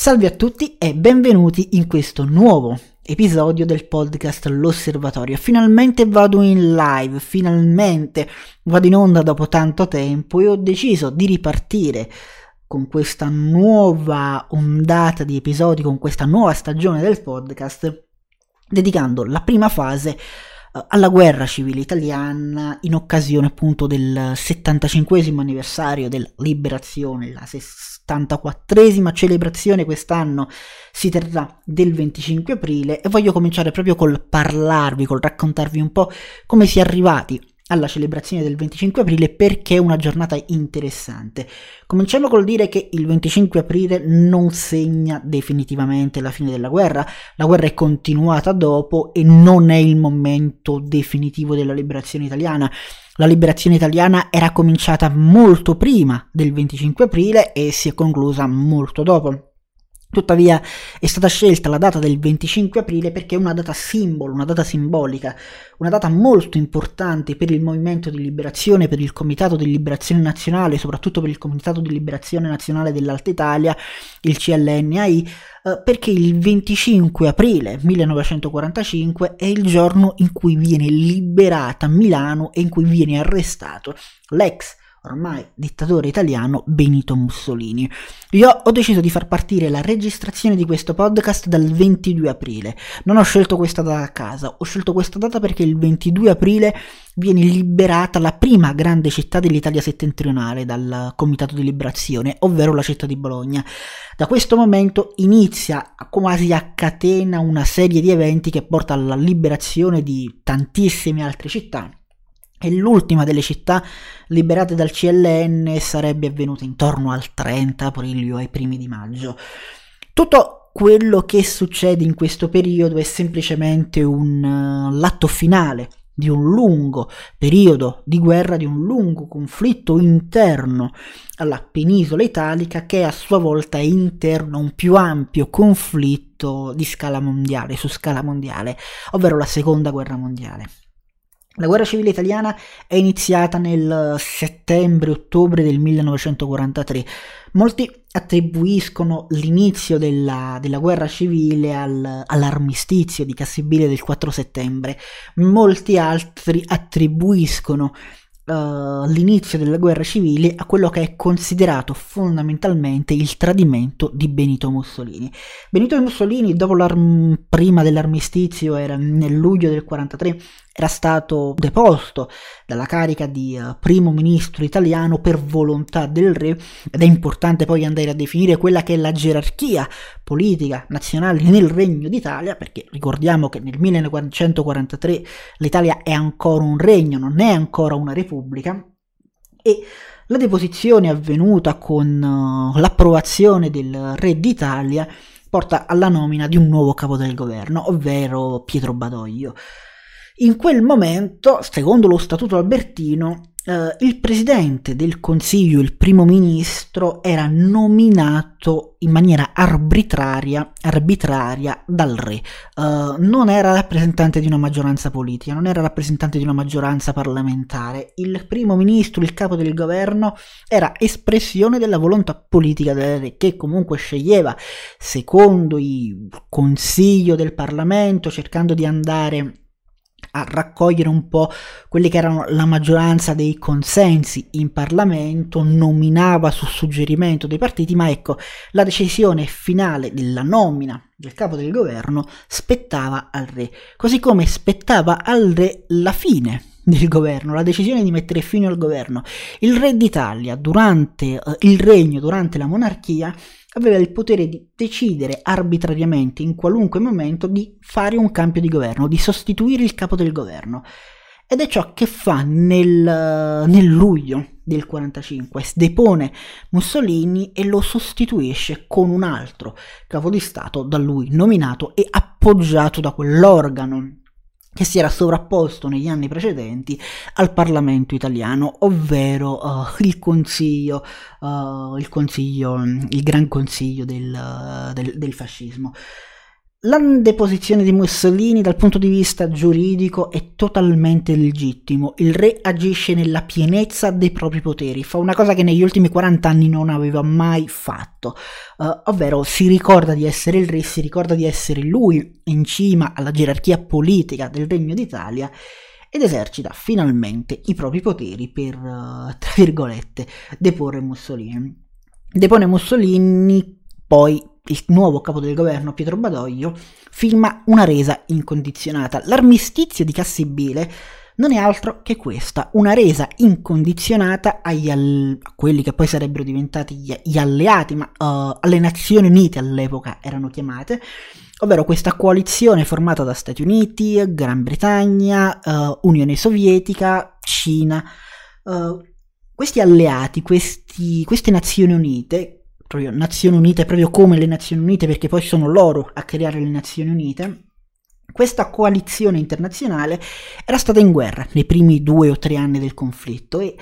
Salve a tutti e benvenuti in questo nuovo episodio del podcast L'Osservatorio. Finalmente vado in live, finalmente vado in onda dopo tanto tempo e ho deciso di ripartire con questa nuova ondata di episodi, con questa nuova stagione del podcast, dedicando la prima fase eh, alla guerra civile italiana in occasione appunto del 75 anniversario della liberazione, la 74esima celebrazione quest'anno si terrà del 25 aprile e voglio cominciare proprio col parlarvi, col raccontarvi un po' come si è arrivati alla celebrazione del 25 aprile perché è una giornata interessante. Cominciamo col dire che il 25 aprile non segna definitivamente la fine della guerra, la guerra è continuata dopo e non è il momento definitivo della liberazione italiana. La liberazione italiana era cominciata molto prima del 25 aprile e si è conclusa molto dopo. Tuttavia è stata scelta la data del 25 aprile perché è una data simbolo, una data simbolica, una data molto importante per il movimento di liberazione, per il Comitato di Liberazione Nazionale, soprattutto per il Comitato di Liberazione Nazionale dell'Alta Italia, il CLNAI, eh, perché il 25 aprile 1945 è il giorno in cui viene liberata Milano e in cui viene arrestato l'ex ormai dittatore italiano Benito Mussolini. Io ho deciso di far partire la registrazione di questo podcast dal 22 aprile. Non ho scelto questa data a casa, ho scelto questa data perché il 22 aprile viene liberata la prima grande città dell'Italia settentrionale dal Comitato di Liberazione, ovvero la città di Bologna. Da questo momento inizia quasi a catena una serie di eventi che porta alla liberazione di tantissime altre città e l'ultima delle città liberate dal CLN sarebbe avvenuta intorno al 30 aprile o ai primi di maggio. Tutto quello che succede in questo periodo è semplicemente un uh, l'atto finale di un lungo periodo di guerra, di un lungo conflitto interno alla penisola italica che a sua volta è interno a un più ampio conflitto di scala mondiale, su scala mondiale, ovvero la seconda guerra mondiale. La guerra civile italiana è iniziata nel settembre-ottobre del 1943. Molti attribuiscono l'inizio della, della guerra civile al, all'armistizio di Cassibile del 4 settembre, molti altri attribuiscono uh, l'inizio della guerra civile a quello che è considerato fondamentalmente il tradimento di Benito Mussolini. Benito Mussolini, dopo prima dell'armistizio, era nel luglio del 43, era stato deposto dalla carica di uh, primo ministro italiano per volontà del re ed è importante poi andare a definire quella che è la gerarchia politica nazionale nel Regno d'Italia perché ricordiamo che nel 1943 l'Italia è ancora un regno, non è ancora una repubblica e la deposizione avvenuta con uh, l'approvazione del re d'Italia porta alla nomina di un nuovo capo del governo, ovvero Pietro Badoglio. In quel momento, secondo lo Statuto Albertino, eh, il presidente del Consiglio, il primo ministro, era nominato in maniera arbitraria, arbitraria dal re. Uh, non era rappresentante di una maggioranza politica, non era rappresentante di una maggioranza parlamentare. Il primo ministro, il capo del governo, era espressione della volontà politica del re, che comunque sceglieva secondo il consiglio del Parlamento, cercando di andare a raccogliere un po' quelli che erano la maggioranza dei consensi in Parlamento, nominava su suggerimento dei partiti, ma ecco, la decisione finale della nomina del capo del governo spettava al re, così come spettava al re la fine del governo, la decisione di mettere fine al governo. Il re d'Italia durante eh, il regno, durante la monarchia, aveva il potere di decidere arbitrariamente in qualunque momento di fare un cambio di governo, di sostituire il capo del governo. Ed è ciò che fa nel, nel luglio del 45, depone Mussolini e lo sostituisce con un altro capo di Stato da lui nominato e appoggiato da quell'organo che si era sovrapposto negli anni precedenti al Parlamento italiano, ovvero uh, il Consiglio, uh, il Consiglio, il Gran Consiglio del, del, del fascismo. La deposizione di Mussolini dal punto di vista giuridico è totalmente legittimo. Il re agisce nella pienezza dei propri poteri, fa una cosa che negli ultimi 40 anni non aveva mai fatto, uh, ovvero si ricorda di essere il re, si ricorda di essere lui in cima alla gerarchia politica del Regno d'Italia ed esercita finalmente i propri poteri per, uh, tra virgolette, deporre Mussolini. Depone Mussolini poi il nuovo capo del governo Pietro Badoglio firma una resa incondizionata. L'armistizio di Cassibile non è altro che questa, una resa incondizionata all- a quelli che poi sarebbero diventati gli, gli alleati, ma uh, alle Nazioni Unite all'epoca erano chiamate, ovvero questa coalizione formata da Stati Uniti, Gran Bretagna, uh, Unione Sovietica, Cina. Uh, questi alleati, questi, queste Nazioni Unite, proprio Nazioni Unite, proprio come le Nazioni Unite, perché poi sono loro a creare le Nazioni Unite, questa coalizione internazionale era stata in guerra nei primi due o tre anni del conflitto e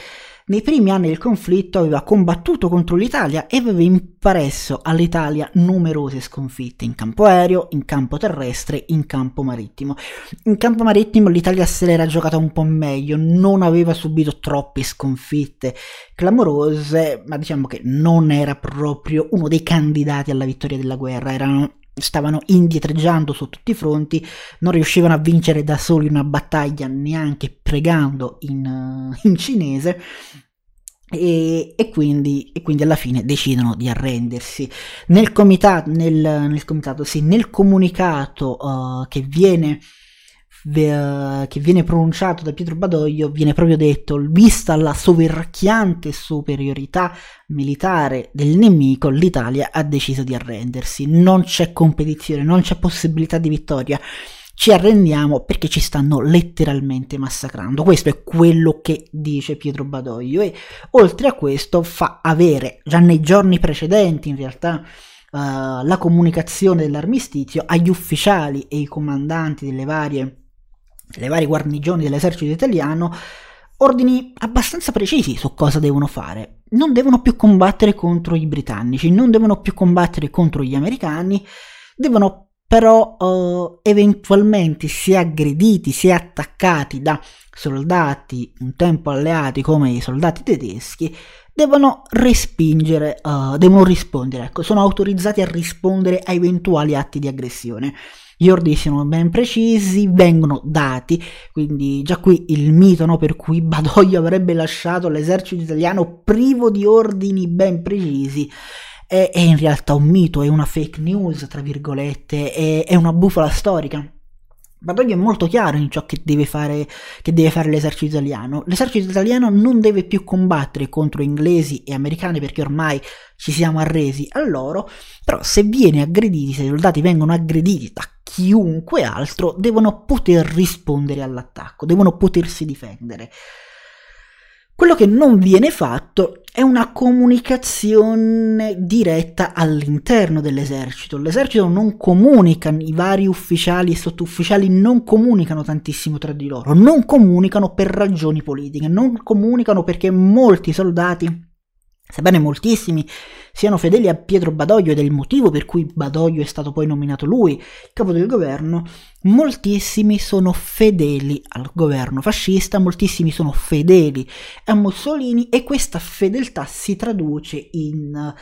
nei primi anni del conflitto aveva combattuto contro l'Italia e aveva impresso all'Italia numerose sconfitte in campo aereo, in campo terrestre, in campo marittimo. In campo marittimo l'Italia se l'era giocata un po' meglio, non aveva subito troppe sconfitte clamorose, ma diciamo che non era proprio uno dei candidati alla vittoria della guerra, erano stavano indietreggiando su tutti i fronti, non riuscivano a vincere da soli una battaglia neanche pregando in, uh, in cinese. E, e, quindi, e, quindi, alla fine decidono di arrendersi. Nel comitato, nel, nel, comitato, sì, nel comunicato uh, che viene che viene pronunciato da Pietro Badoglio viene proprio detto vista la soverchiante superiorità militare del nemico l'Italia ha deciso di arrendersi. Non c'è competizione non c'è possibilità di vittoria. Ci arrendiamo perché ci stanno letteralmente massacrando. Questo è quello che dice Pietro Badoglio e oltre a questo fa avere già nei giorni precedenti in realtà Uh, la comunicazione dell'armistizio agli ufficiali e i comandanti delle varie le varie guarnigioni dell'esercito italiano ordini abbastanza precisi su cosa devono fare. Non devono più combattere contro i britannici, non devono più combattere contro gli americani, devono però uh, eventualmente se aggrediti, se attaccati da soldati un tempo alleati come i soldati tedeschi, devono respingere, uh, devono rispondere, ecco, sono autorizzati a rispondere a eventuali atti di aggressione. Gli ordini sono ben precisi, vengono dati, quindi già qui il mito no, per cui Badoglio avrebbe lasciato l'esercito italiano privo di ordini ben precisi è, è in realtà un mito, è una fake news, tra virgolette, è, è una bufala storica. Badoglio è molto chiaro in ciò che deve, fare, che deve fare l'esercito italiano. L'esercito italiano non deve più combattere contro inglesi e americani perché ormai ci siamo arresi a loro, però se viene aggrediti, se i soldati vengono aggrediti da chiunque altro, devono poter rispondere all'attacco, devono potersi difendere. Quello che non viene fatto è una comunicazione diretta all'interno dell'esercito. L'esercito non comunica, i vari ufficiali e sottufficiali non comunicano tantissimo tra di loro, non comunicano per ragioni politiche, non comunicano perché molti soldati Sebbene moltissimi siano fedeli a Pietro Badoglio ed è il motivo per cui Badoglio è stato poi nominato lui capo del governo, moltissimi sono fedeli al governo fascista, moltissimi sono fedeli a Mussolini e questa fedeltà si traduce in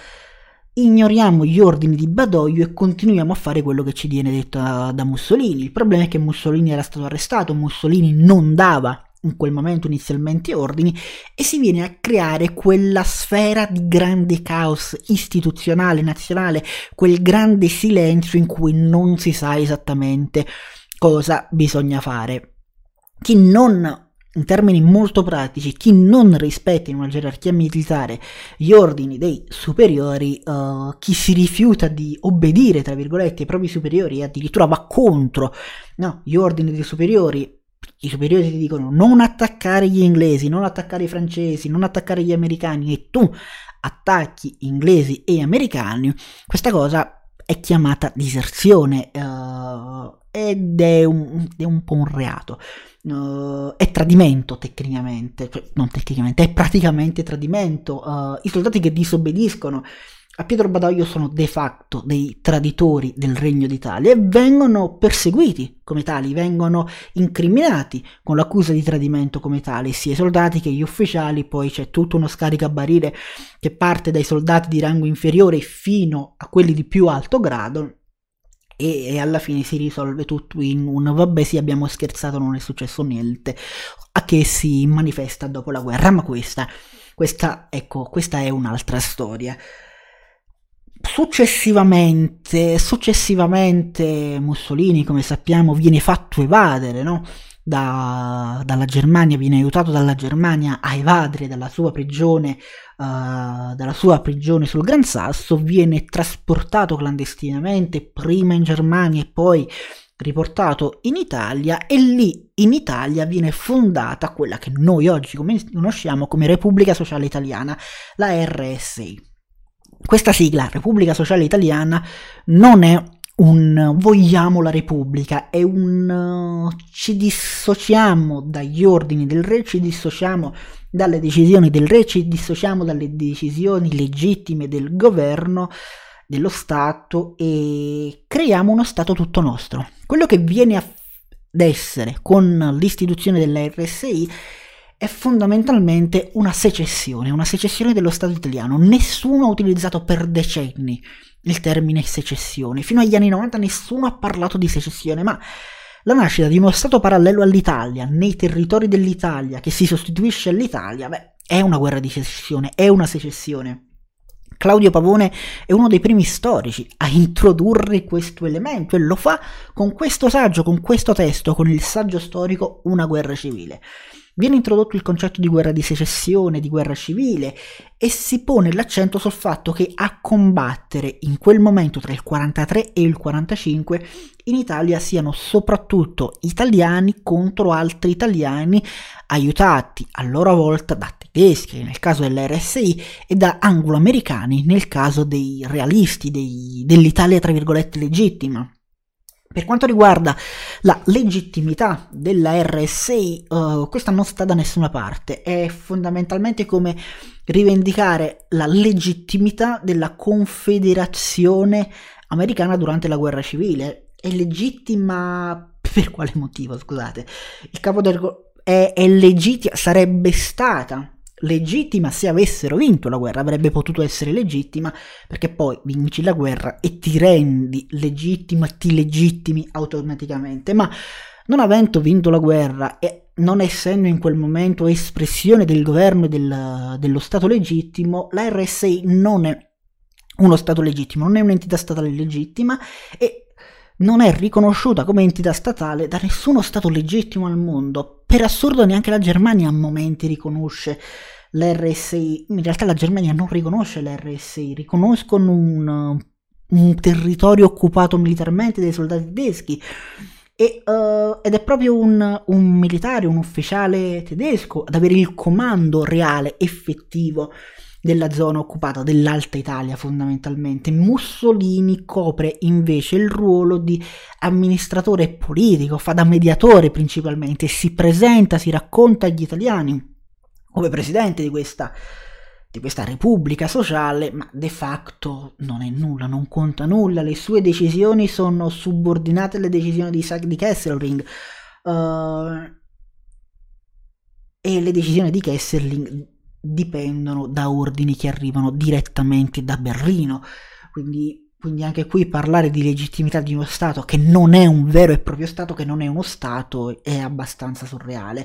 ignoriamo gli ordini di Badoglio e continuiamo a fare quello che ci viene detto da, Mussolini. Il problema è che Mussolini era stato arrestato, Mussolini non dava in quel momento inizialmente ordini e si viene a creare quella sfera di grande caos istituzionale, nazionale, quel grande silenzio in cui non si sa esattamente cosa bisogna fare. Chi non in termini molto pratici, chi non rispetta in una gerarchia militare gli ordini dei superiori, uh, chi si rifiuta di obbedire, tra virgolette, ai propri superiori e addirittura va contro no, gli ordini dei superiori, i superiori ti dicono non attaccare gli inglesi, non attaccare i francesi, non attaccare gli americani e tu attacchi inglesi e americani, questa cosa è chiamata diserzione uh, ed è un, è un, po' un reato. Uh, è tradimento tecnicamente, cioè, non tecnicamente, è praticamente tradimento. Uh, I soldati che disobbediscono a Pietro Badoglio sono de facto dei traditori del Regno d'Italia e vengono perseguiti come tali, vengono incriminati con l'accusa di tradimento come tali, sia i soldati che gli ufficiali, poi c'è tutto uno scaricabarile che parte dai soldati di rango inferiore fino a quelli di più alto grado e, e alla fine si risolve tutto in un vabbè sì abbiamo scherzato non è successo niente a che si manifesta dopo la guerra. Ma questa, questa, ecco, questa è un'altra storia Successivamente, successivamente Mussolini, come sappiamo, viene fatto evadere no? da, dalla Germania, viene aiutato dalla Germania a evadere dalla sua prigione, uh, dalla sua prigione sul Gran Sasso, viene trasportato clandestinamente prima in Germania e poi riportato in Italia e lì in Italia viene fondata quella che noi oggi conosciamo come Repubblica Sociale Italiana, la RSI. Questa sigla, Repubblica Sociale Italiana, non è un vogliamo la Repubblica, è un ci dissociamo dagli ordini del re, ci dissociamo dalle decisioni del re, ci dissociamo dalle decisioni legittime del governo, dello Stato e creiamo uno Stato tutto nostro. Quello che viene ad essere con l'istituzione della RSI è fondamentalmente una secessione, una secessione dello Stato italiano. Nessuno ha utilizzato per decenni il termine secessione. Fino agli anni 90 nessuno ha parlato di secessione, ma la nascita di uno Stato parallelo all'Italia, nei territori dell'Italia, che si sostituisce all'Italia, beh, è una guerra di secessione, è una secessione. Claudio Pavone è uno dei primi storici a introdurre questo elemento e lo fa con questo saggio, con questo testo, con il saggio storico Una guerra civile. Viene introdotto il concetto di guerra di secessione, di guerra civile e si pone l'accento sul fatto che a combattere in quel momento tra il 43 e il 45 in Italia siano soprattutto italiani contro altri italiani aiutati a loro volta da tedeschi nel caso dell'RSI e da anglo-americani nel caso dei realisti, dei, dell'Italia tra virgolette legittima. Per quanto riguarda la legittimità della RSI, uh, eh, questa non sta da nessuna parte, è fondamentalmente come rivendicare la legittimità della confederazione americana durante la guerra civile. È legittima per quale motivo, scusate? Il capo del è, è legittima, sarebbe stata legittima se avessero vinto la guerra, avrebbe potuto essere legittima perché poi vinci la guerra e ti rendi legittima, ti legittimi automaticamente, ma non avendo vinto la guerra e non essendo in quel momento espressione del governo e del, dello Stato legittimo, la RSI non è uno Stato legittimo, non è un'entità statale legittima e non è riconosciuta come entità statale da nessuno Stato legittimo al mondo. Per assurdo neanche la Germania a momenti riconosce l'RSI, in realtà la Germania non riconosce l'RSI, riconoscono un, un territorio occupato militarmente dai soldati tedeschi. E, uh, ed è proprio un, un, militare, un ufficiale tedesco ad avere il comando reale, effettivo della zona occupata, dell'Alta Italia fondamentalmente. Mussolini copre invece il ruolo di amministratore politico, fa da mediatore principalmente, si presenta, si racconta agli italiani come presidente di questa, di questa repubblica sociale, ma de facto non è nulla, non conta nulla, le sue decisioni sono subordinate alle decisioni di, di Kesselring. Uh, e le decisioni di Kesselring dipendono da ordini che arrivano direttamente da Berlino. Quindi, quindi, anche qui parlare di legittimità di uno Stato che non è un vero e proprio Stato, che non è uno Stato, è abbastanza surreale.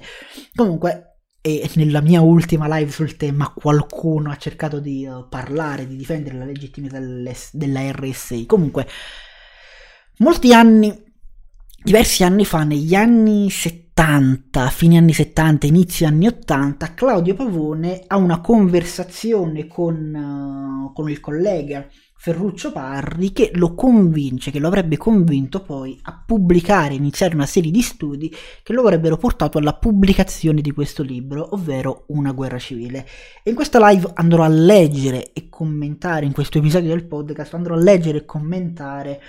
Comunque, e nella mia ultima live sul tema qualcuno ha cercato di uh, parlare, di difendere la legittimità della RSI. Comunque, molti anni, diversi anni fa, negli anni 70, fine anni 70, inizio anni 80, Claudio Pavone ha una conversazione con, uh, con il collega Ferruccio Parri che lo convince, che lo avrebbe convinto poi a pubblicare, iniziare una serie di studi che lo avrebbero portato alla pubblicazione di questo libro, ovvero Una guerra civile. E in questa live andrò a leggere e commentare, in questo episodio del podcast, andrò a leggere e commentare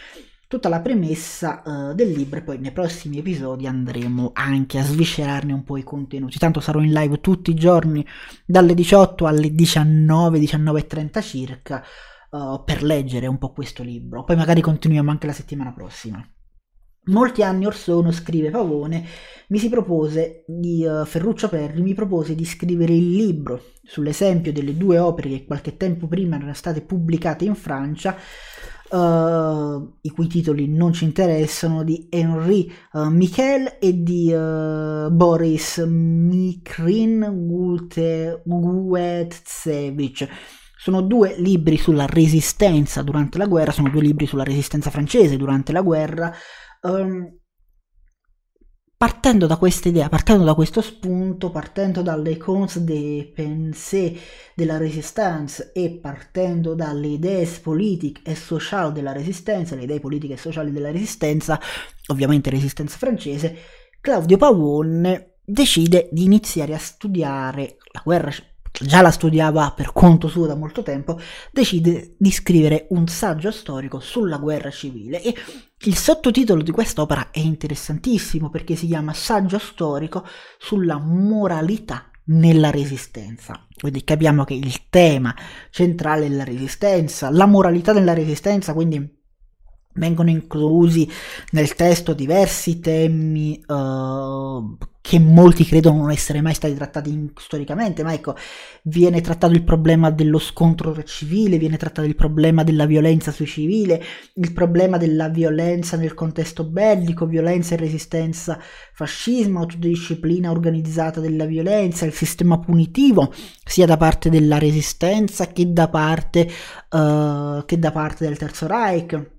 tutta la premessa uh, del libro e poi nei prossimi episodi andremo anche a sviscerarne un po' i contenuti. Tanto sarò in live tutti i giorni dalle 18 alle 19, 19.30 circa uh, per leggere un po' questo libro. Poi magari continuiamo anche la settimana prossima. Molti anni or sono, scrive Pavone, mi si propose di uh, Ferruccio Perri mi propose di scrivere il libro sull'esempio delle due opere che qualche tempo prima erano state pubblicate in Francia, uh, i cui titoli non ci interessano, di Henri uh, Michel e di Boris Mikrin Guetzevich. Sono due libri sulla resistenza durante la guerra, sono due libri sulla resistenza francese durante la guerra, Um, partendo da questa idea, partendo da questo spunto, partendo dalle cons des pensées della resistance e partendo dalle idee politiche e sociali della resistenza, le idee politiche e sociali della resistenza, ovviamente resistenza francese, Claudio Pavone decide di iniziare a studiare la guerra già la studiava per conto suo da molto tempo, decide di scrivere un saggio storico sulla guerra civile e il sottotitolo di quest'opera è interessantissimo perché si chiama Saggio storico sulla moralità nella resistenza. Quindi capiamo che il tema centrale è la resistenza, la moralità nella resistenza, quindi vengono inclusi nel testo diversi temi uh, che molti credono non essere mai stati trattati in, storicamente, ma ecco, viene trattato il problema dello scontro civile, viene trattato il problema della violenza sui civili, il problema della violenza nel contesto bellico, violenza e resistenza fascismo, autodisciplina organizzata della violenza, il sistema punitivo, sia da parte della resistenza che da parte, uh, che da parte del Terzo Reich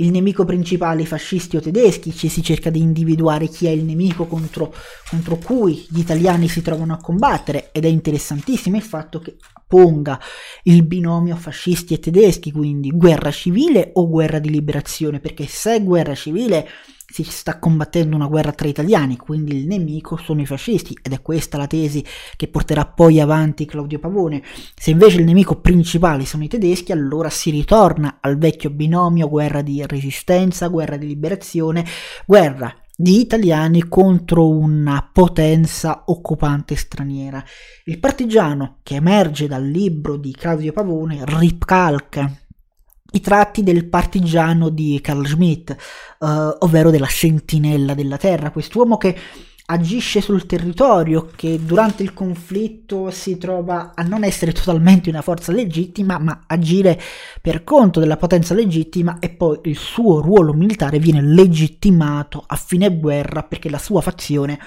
il nemico principale, i fascisti o tedeschi, ci si cerca di individuare chi è il nemico contro, contro cui gli italiani si trovano a combattere ed è interessantissimo il fatto che ponga il binomio fascisti e tedeschi, quindi guerra civile o guerra di liberazione, perché se è guerra civile si sta combattendo una guerra tra italiani, quindi il nemico sono i fascisti ed è questa la tesi che porterà poi avanti Claudio Pavone. Se invece il nemico principale sono i tedeschi, allora si ritorna al vecchio binomio guerra di resistenza, guerra di liberazione, guerra di italiani contro una potenza occupante straniera. Il partigiano che emerge dal libro di Claudio Pavone ricalca i tratti del partigiano di Carl Schmitt, uh, ovvero della sentinella della terra, quest'uomo che agisce sul territorio, che durante il conflitto si trova a non essere totalmente una forza legittima, ma agire per conto della potenza legittima e poi il suo ruolo militare viene legittimato a fine guerra perché la sua fazione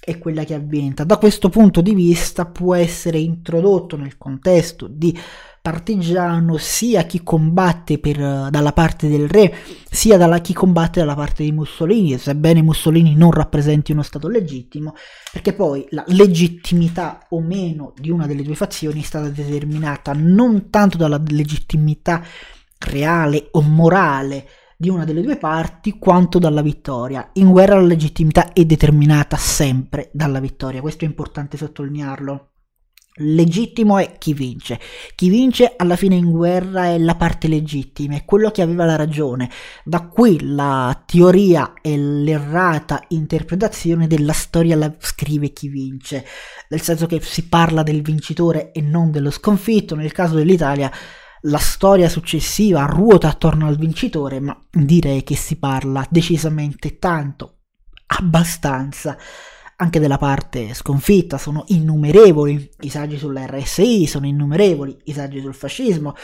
è quella che avventa. Da questo punto di vista può essere introdotto nel contesto di partigiano sia chi combatte per, dalla parte del re sia dalla chi combatte dalla parte di Mussolini, sebbene Mussolini non rappresenti uno stato legittimo, perché poi la legittimità o meno di una delle due fazioni è stata determinata non tanto dalla legittimità reale o morale di una delle due parti quanto dalla vittoria. In guerra la legittimità è determinata sempre dalla vittoria, questo è importante sottolinearlo legittimo è chi vince. Chi vince alla fine in guerra è la parte legittima, è quello che aveva la ragione. Da qui la teoria e l'errata interpretazione della storia la scrive chi vince, nel senso che si parla del vincitore e non dello sconfitto. Nel caso dell'Italia la storia successiva ruota attorno al vincitore, ma direi che si parla decisamente tanto, abbastanza anche della parte sconfitta, sono innumerevoli i saggi sulla RSI, sono innumerevoli i saggi sul fascismo,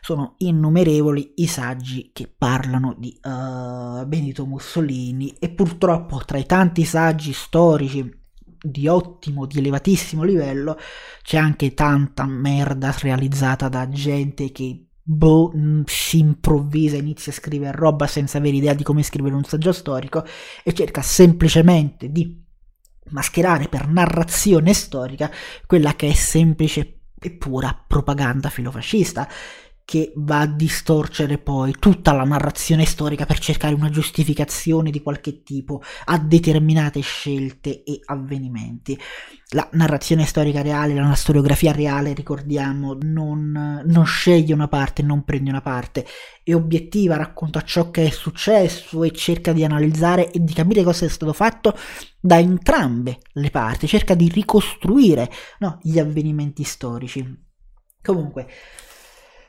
sono innumerevoli i saggi che parlano di uh, Benito Mussolini. E purtroppo tra i tanti saggi storici di ottimo, di elevatissimo livello, c'è anche tanta merda realizzata da gente che boh, mm, si improvvisa, inizia a scrivere roba senza avere idea di come scrivere un saggio storico e cerca semplicemente di mascherare per narrazione storica quella che è semplice e pura propaganda filofascista che va a distorcere poi tutta la narrazione storica per cercare una giustificazione di qualche tipo a determinate scelte e avvenimenti. La narrazione storica reale, la storiografia reale, ricordiamo, non, non sceglie una parte, non prende una parte, è obiettiva, racconta ciò che è successo e cerca di analizzare e di capire cosa è stato fatto da entrambe le parti, cerca di ricostruire no, gli avvenimenti storici. Comunque,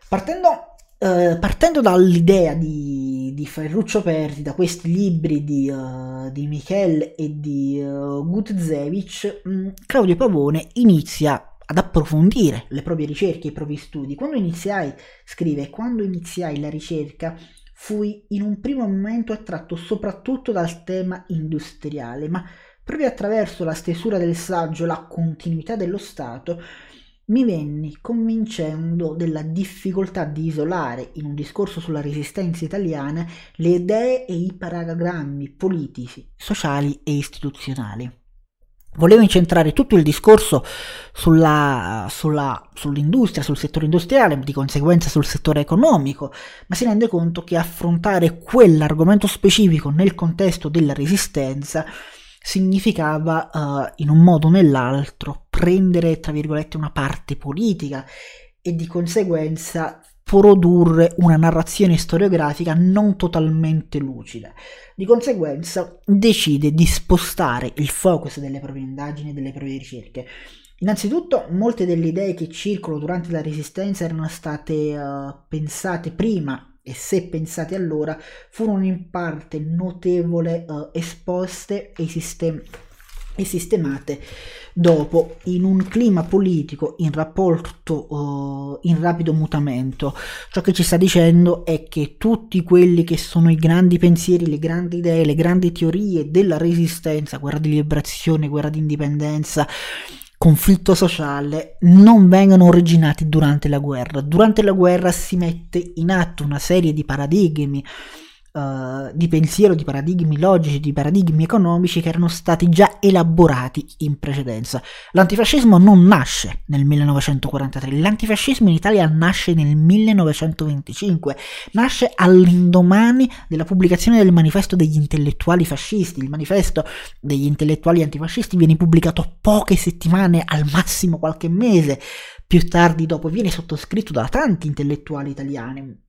Partendo, eh, partendo dall'idea di, di, Ferruccio Perti, da questi libri di, uh, di Michel e di uh, Gutzewicz, mh, Claudio Pavone inizia ad approfondire le proprie ricerche, i propri studi. Quando iniziai, scrive, quando iniziai la ricerca fui in un primo momento attratto soprattutto dal tema industriale, ma proprio attraverso la stesura del saggio La continuità dello Stato mi venni convincendo della difficoltà di isolare in un discorso sulla resistenza italiana le idee e i paragrammi politici, sociali e istituzionali. Volevo incentrare tutto il discorso sulla, sulla, sull'industria, sul settore industriale, di conseguenza sul settore economico, ma si rende conto che affrontare quell'argomento specifico nel contesto della resistenza significava uh, in un modo o nell'altro prendere, tra virgolette, una parte politica e di conseguenza produrre una narrazione storiografica non totalmente lucida. Di conseguenza decide di spostare il focus delle proprie indagini e delle proprie ricerche. Innanzitutto, molte delle idee che circolano durante la Resistenza erano state uh, pensate prima e se pensate allora furono in parte notevole uh, esposte e, sistem- e sistemate dopo in un clima politico in rapporto uh, in rapido mutamento. Ciò che ci sta dicendo è che tutti quelli che sono i grandi pensieri, le grandi idee, le grandi teorie della resistenza, guerra di liberazione, guerra di indipendenza, conflitto sociale non vengono originati durante la guerra. Durante la guerra si mette in atto una serie di paradigmi uh, di pensiero, di paradigmi logici, di paradigmi economici che erano stati già elaborati in precedenza. L'antifascismo non nasce nel 1943, l'antifascismo in Italia nasce nel 1925, nasce all'indomani della pubblicazione del manifesto degli intellettuali fascisti. Il manifesto degli intellettuali antifascisti viene pubblicato poche settimane, al massimo qualche mese più tardi dopo, viene sottoscritto da tanti intellettuali italiani.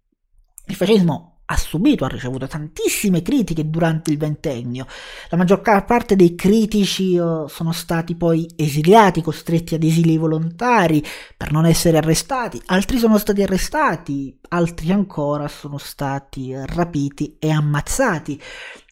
Il fascismo ha subito, ha ricevuto tantissime critiche durante il ventennio. La maggior parte dei critici uh, sono stati poi esiliati, costretti ad esili volontari per non essere arrestati, altri sono stati arrestati, altri ancora sono stati rapiti e ammazzati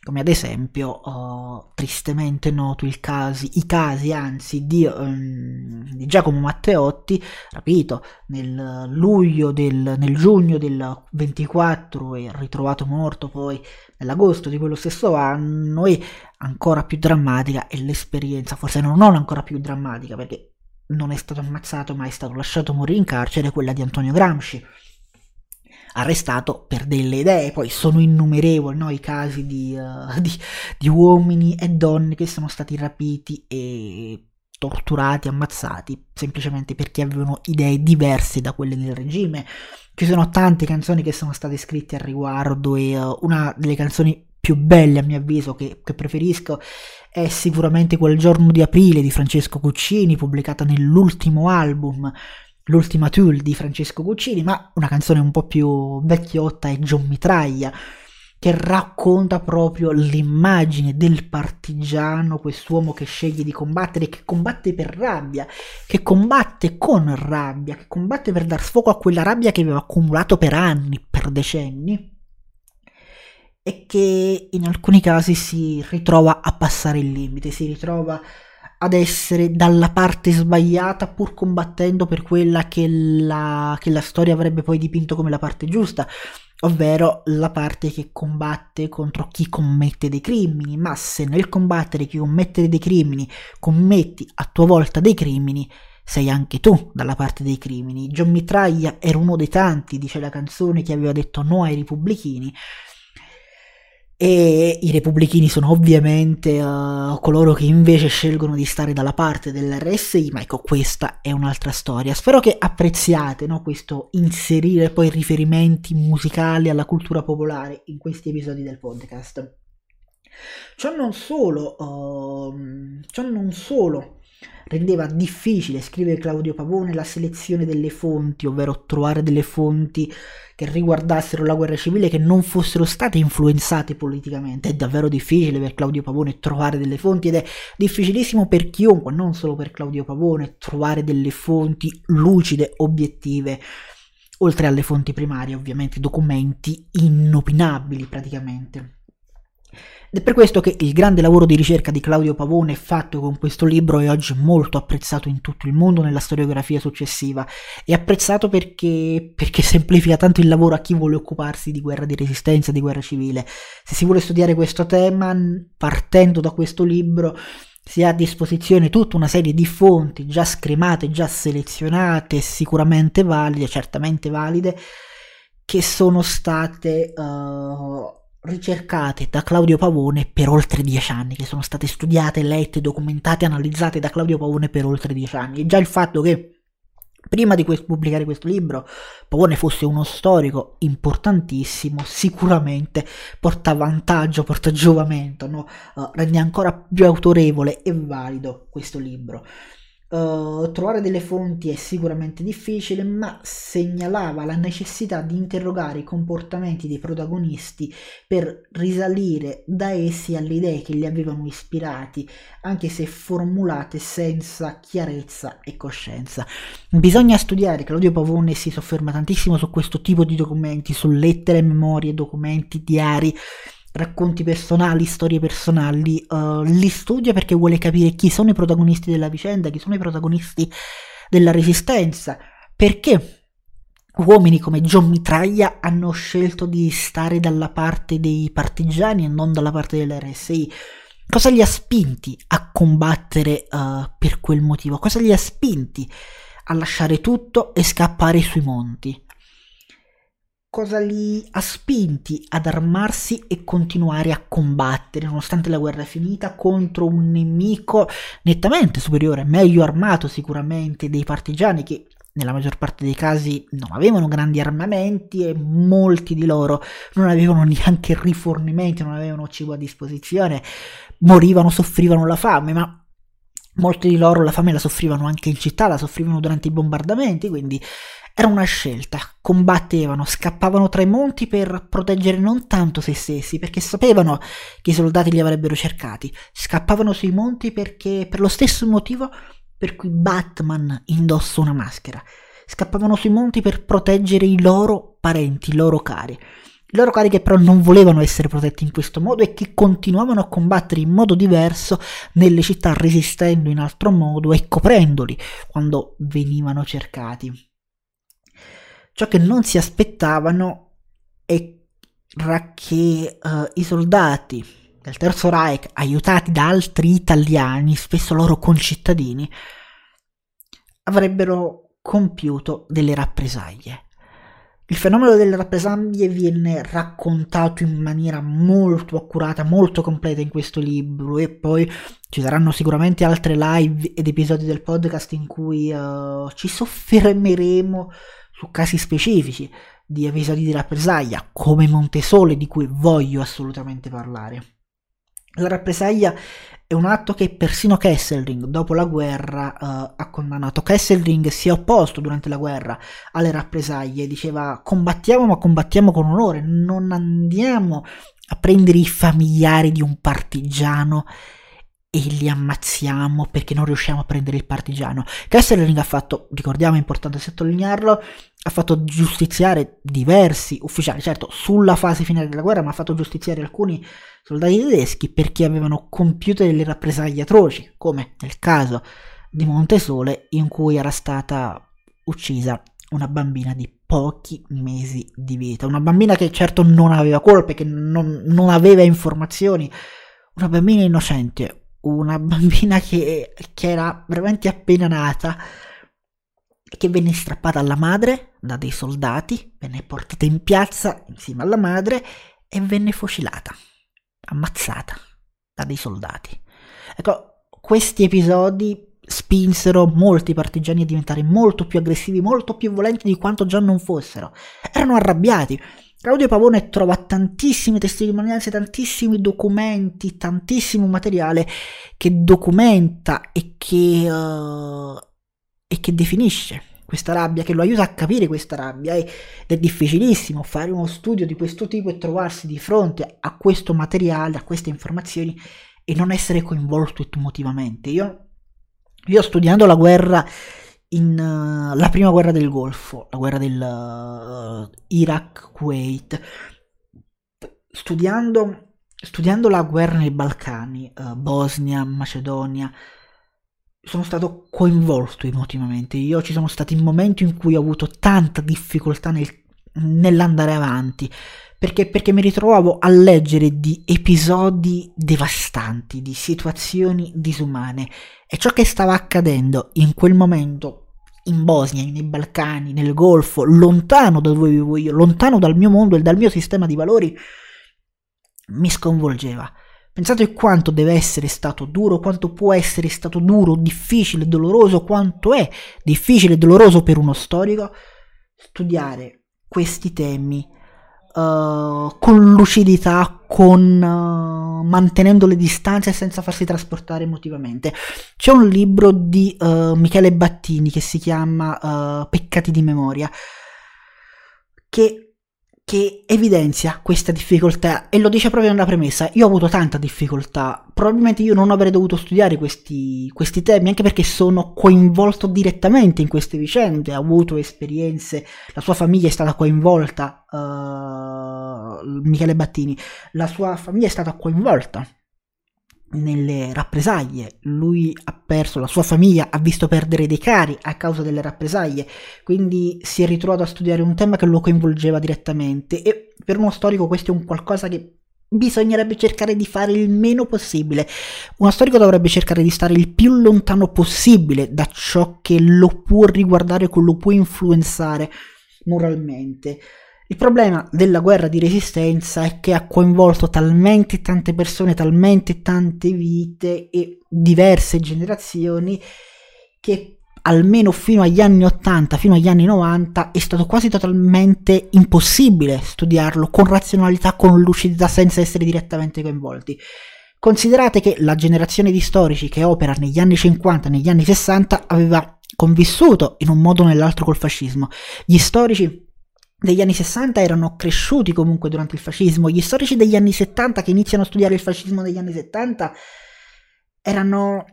come ad esempio oh, tristemente noto casi, i casi anzi di, um, di, Giacomo Matteotti rapito nel luglio del, nel giugno del 24 e ritrovato morto poi nell'agosto di quello stesso anno e ancora più drammatica è l'esperienza forse non, non ancora più drammatica perché non è stato ammazzato ma è stato lasciato morire in carcere quella di Antonio Gramsci arrestato per delle idee, poi sono innumerevoli no, i casi di, uh, di, di uomini e donne che sono stati rapiti e torturati, ammazzati, semplicemente perché avevano idee diverse da quelle del regime. Ci sono tante canzoni che sono state scritte al riguardo e uh, una delle canzoni più belle a mio avviso che, che, preferisco è sicuramente Quel giorno di aprile di Francesco Cuccini pubblicata nell'ultimo album L'ultima Tool di Francesco Guccini, ma una canzone un po' più vecchiotta è John Mitraglia, che racconta proprio l'immagine del partigiano, quest'uomo che sceglie di combattere, che combatte per rabbia, che combatte con rabbia, che combatte per dar sfogo a quella rabbia che aveva accumulato per anni, per decenni, e che in alcuni casi si ritrova a passare il limite, si ritrova a ad essere dalla parte sbagliata pur combattendo per quella che la, che la storia avrebbe poi dipinto come la parte giusta, ovvero la parte che combatte contro chi commette dei crimini, ma se nel combattere chi commette dei crimini commetti a tua volta dei crimini, sei anche tu dalla parte dei crimini. John Mitraglia era uno dei tanti, dice la canzone, che aveva detto no ai repubblichini, e i repubblichini sono ovviamente uh, coloro che invece scelgono di stare dalla parte dell'RSI, ma ecco questa è un'altra storia. Spero che apprezziate no, questo inserire poi riferimenti musicali alla cultura popolare in questi episodi del podcast. Ciò non solo, uh, ciò non solo rendeva difficile, scrive Claudio Pavone, la selezione delle fonti, ovvero trovare delle fonti che riguardassero la guerra civile che non fossero state influenzate politicamente. È davvero difficile per Claudio Pavone trovare delle fonti ed è difficilissimo per chiunque, non solo per Claudio Pavone, trovare delle fonti lucide, obiettive oltre alle fonti primarie, ovviamente documenti inopinabili praticamente. Ed è per questo che il grande lavoro di ricerca di Claudio Pavone fatto con questo libro è oggi molto apprezzato in tutto il mondo nella storiografia successiva. È apprezzato perché, perché semplifica tanto il lavoro a chi vuole occuparsi di guerra di resistenza, di guerra civile. Se si vuole studiare questo tema, partendo da questo libro, si ha a disposizione tutta una serie di fonti già scremate, già selezionate, sicuramente valide, certamente valide, che sono state... Uh, ricercate da Claudio Pavone per oltre dieci anni, che sono state studiate, lette, documentate, analizzate da Claudio Pavone per oltre dieci anni. E già il fatto che prima di questo, pubblicare questo libro Pavone fosse uno storico importantissimo, sicuramente porta vantaggio, porta giovamento, no? uh, rende ancora più autorevole e valido questo libro. Uh, trovare delle fonti è sicuramente difficile, ma segnalava la necessità di interrogare i comportamenti dei protagonisti per risalire da essi alle idee che li avevano ispirati, anche se formulate senza chiarezza e coscienza. Bisogna studiare, Claudio Pavone si sofferma tantissimo su questo tipo di documenti, su lettere, memorie, documenti, diari racconti personali, storie personali, uh, li studia perché vuole capire chi sono i protagonisti della vicenda, chi sono i protagonisti della resistenza, perché uomini come John Mitraglia hanno scelto di stare dalla parte dei partigiani e non dalla parte dell'RSI. Cosa li ha spinti a combattere uh, per quel motivo? Cosa li ha spinti a lasciare tutto e scappare sui monti? Cosa li ha spinti ad armarsi e continuare a combattere, nonostante la guerra è finita, contro un nemico nettamente superiore, meglio armato sicuramente dei partigiani che nella maggior parte dei casi non avevano grandi armamenti e molti di loro non avevano neanche rifornimenti, non avevano cibo a disposizione, morivano, soffrivano la fame, ma molti di loro la fame la soffrivano anche in città, la soffrivano durante i bombardamenti, quindi era una scelta, combattevano, scappavano tra i monti per proteggere non tanto se stessi, perché sapevano che i soldati li avrebbero cercati, scappavano sui monti perché per lo stesso motivo per cui Batman indossa una maschera. Scappavano sui monti per proteggere i loro parenti, i loro cari. I loro cari che però non volevano essere protetti in questo modo e che continuavano a combattere in modo diverso nelle città, resistendo in altro modo e coprendoli quando venivano cercati. Ciò che non si aspettavano era che uh, i soldati del Terzo Reich, aiutati da altri italiani, spesso loro concittadini, avrebbero compiuto delle rappresaglie. Il fenomeno delle rappresaglie viene raccontato in maniera molto accurata, molto completa in questo libro e poi ci saranno sicuramente altre live ed episodi del podcast in cui uh, ci soffermeremo su casi specifici di episodi di rappresaglia, come Montesole, di cui voglio assolutamente parlare. La rappresaglia è un atto che persino Kesselring, dopo la guerra, uh, ha condannato. Kesselring si è opposto durante la guerra alle rappresaglie, diceva combattiamo ma combattiamo con onore, non andiamo a prendere i familiari di un partigiano e li ammazziamo perché non riusciamo a prendere il partigiano. Kesselring ha fatto, ricordiamo, è importante sottolinearlo, ha fatto giustiziare diversi ufficiali, certo sulla fase finale della guerra, ma ha fatto giustiziare alcuni soldati tedeschi perché avevano compiuto delle rappresaglie atroci, come nel caso di Montesole in cui era stata uccisa una bambina di pochi mesi di vita, una bambina che certo non aveva colpe, che non, non aveva informazioni, una bambina innocente, una bambina che, che era veramente appena nata, che venne strappata alla madre da dei soldati, venne portata in piazza insieme alla madre e venne fucilata, ammazzata da dei soldati. Ecco, questi episodi spinsero molti partigiani a diventare molto più aggressivi, molto più volenti di quanto già non fossero. Erano arrabbiati Claudio Pavone trova tantissime testimonianze, tantissimi documenti, tantissimo materiale che documenta e che, uh, e che definisce questa rabbia, che lo aiuta a capire questa rabbia ed è difficilissimo fare uno studio di questo tipo e trovarsi di fronte a questo materiale, a queste informazioni e non essere coinvolto emotivamente. Io, io studiando la guerra in uh, la prima guerra del Golfo, la guerra del uh, Iraq-Kuwait, studiando, studiando, la guerra nei Balcani, uh, Bosnia, Macedonia, sono stato coinvolto emotivamente. Io ci sono stati momenti in cui ho avuto tanta difficoltà nel, nell'andare avanti. Perché, perché mi ritrovavo a leggere di episodi devastanti, di situazioni disumane. E ciò che stava accadendo in quel momento in Bosnia, nei Balcani, nel Golfo, lontano da dove vivo io, lontano dal mio mondo e dal mio sistema di valori, mi sconvolgeva. Pensate quanto deve essere stato duro, quanto può essere stato duro, difficile, doloroso, quanto è difficile e doloroso per uno storico studiare questi temi uh, con lucidità, con uh, mantenendo le distanze senza farsi trasportare emotivamente. C'è un libro di uh, Michele Battini che si chiama Peccati di memoria che che evidenzia questa difficoltà e lo dice proprio nella premessa. Io ho avuto tanta difficoltà, probabilmente io non avrei dovuto studiare questi, questi temi anche perché sono coinvolto direttamente in queste vicende, ho avuto esperienze, la sua famiglia è stata coinvolta, uh, Michele Battini, la sua famiglia è stata coinvolta nelle rappresaglie. Lui ha perso, la sua famiglia ha visto perdere dei cari a causa delle rappresaglie, quindi si è ritrovato a studiare un tema che lo coinvolgeva direttamente e per uno storico questo è un qualcosa che bisognerebbe cercare di fare il meno possibile. Uno storico dovrebbe cercare di stare il più lontano possibile da ciò che lo può riguardare, che lo può influenzare moralmente. Il problema della guerra di resistenza è che ha coinvolto talmente tante persone, talmente tante vite e diverse generazioni che almeno fino agli anni 80, fino agli anni 90 è stato quasi totalmente impossibile studiarlo con razionalità, con lucidità, senza essere direttamente coinvolti. Considerate che la generazione di storici che opera negli anni 50, negli anni 60 aveva convissuto in un modo o nell'altro col fascismo. Gli storici degli anni 60 erano cresciuti comunque durante il fascismo, gli storici degli anni 70 che iniziano a studiare il fascismo negli anni 70 erano,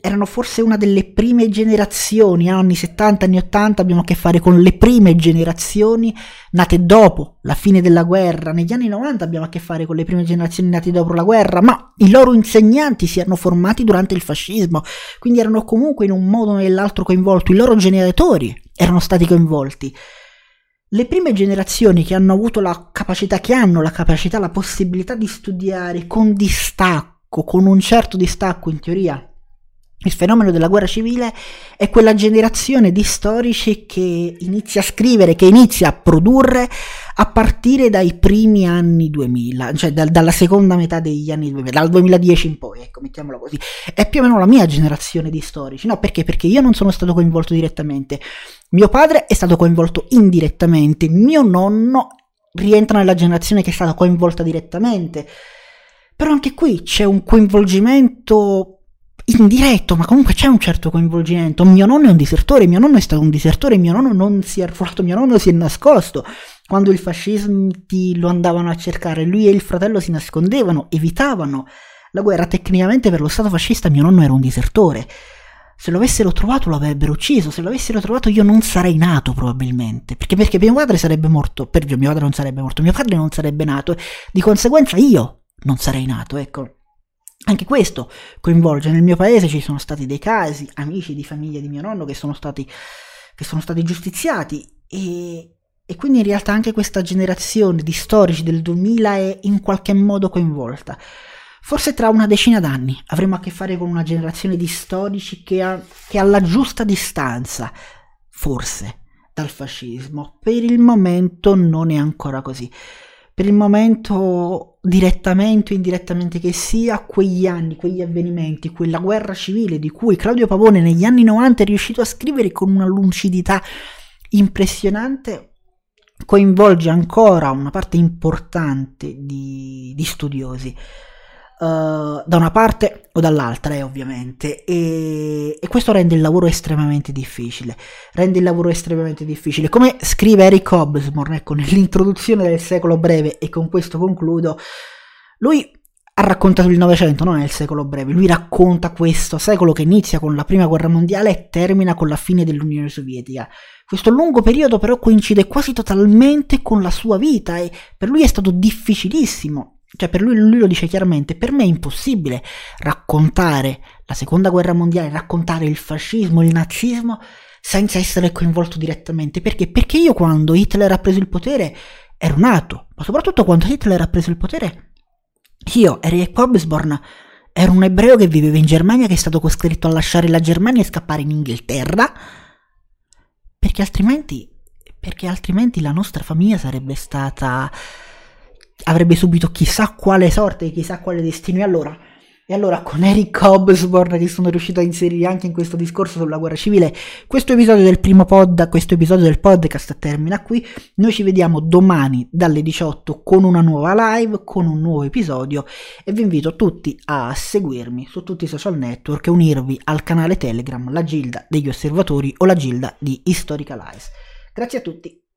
erano forse una delle prime generazioni, anni 70, anni 80 abbiamo a che fare con le prime generazioni nate dopo la fine della guerra, negli anni 90 abbiamo a che fare con le prime generazioni nate dopo la guerra, ma i loro insegnanti si erano formati durante il fascismo, quindi erano comunque in un modo o nell'altro coinvolti, i loro generatori erano stati coinvolti. Le prime generazioni che hanno avuto la capacità, che hanno la capacità, la possibilità di studiare con distacco, con un certo distacco in teoria, il fenomeno della guerra civile è quella generazione di storici che inizia a scrivere, che inizia a produrre a partire dai primi anni 2000, cioè da, dalla seconda metà degli anni 2000, dal 2010 in poi, ecco, mettiamola così. È più o meno la mia generazione di storici, no? Perché? Perché io non sono stato coinvolto direttamente. Mio padre è stato coinvolto indirettamente, mio nonno rientra nella generazione che è stata coinvolta direttamente. Però anche qui c'è un coinvolgimento indiretto, ma comunque c'è un certo coinvolgimento. Mio nonno è un disertore, mio nonno è stato un disertore, mio nonno non si è arruolato, mio nonno si è nascosto. Quando i fascisti lo andavano a cercare, lui e il fratello si nascondevano, evitavano la guerra. Tecnicamente per lo Stato fascista mio nonno era un disertore. Se lo avessero trovato lo avrebbero ucciso, se lo avessero trovato io non sarei nato probabilmente, perché, perché mio padre sarebbe morto, per mio padre non sarebbe morto, mio padre non sarebbe nato, di conseguenza io non sarei nato, ecco. Anche questo coinvolge, nel mio paese ci sono stati dei casi, amici di famiglia di mio nonno che sono stati, che sono stati giustiziati e, e quindi in realtà anche questa generazione di storici del 2000 è in qualche modo coinvolta. Forse tra una decina d'anni avremo a che fare con una generazione di storici che ha, che ha la giusta distanza, forse, dal fascismo. Per il momento non è ancora così per il momento, direttamente o indirettamente che sia, quegli anni, quegli avvenimenti, quella guerra civile di cui Claudio Pavone negli anni 90 è riuscito a scrivere con una lucidità impressionante, coinvolge ancora una parte importante di, di studiosi. Uh, da una parte o dall'altra, eh, ovviamente, e, e, questo rende il lavoro estremamente difficile. Rende il lavoro estremamente difficile. Come scrive Eric Hobsbawm, ecco, nell'introduzione del secolo breve, e con questo concludo, lui ha raccontato il Novecento, non è il secolo breve, lui racconta questo secolo che inizia con la prima guerra mondiale e termina con la fine dell'Unione Sovietica. Questo lungo periodo però coincide quasi totalmente con la sua vita e per lui è stato difficilissimo. Cioè per lui, lui lo dice chiaramente, per me è impossibile raccontare la seconda guerra mondiale, raccontare il fascismo, il nazismo senza essere coinvolto direttamente. Perché? Perché io quando Hitler ha preso il potere ero nato, ma soprattutto quando Hitler ha preso il potere io, Eric Hobsbawm, ero un ebreo che viveva in Germania che è stato costretto a lasciare la Germania e scappare in Inghilterra perché altrimenti, perché altrimenti la nostra famiglia sarebbe stata avrebbe subito chissà quale sorte, chissà quale destino e allora e allora con Eric Hobsbawm che sono riuscito a inserire anche in questo discorso sulla guerra civile, questo episodio del primo pod, questo episodio del podcast termina qui. Noi ci vediamo domani dalle 18 con una nuova live, con un nuovo episodio e vi invito tutti a seguirmi su tutti i social network e unirvi al canale Telegram, la Gilda degli Osservatori o la Gilda di Historical Eyes. Grazie a tutti.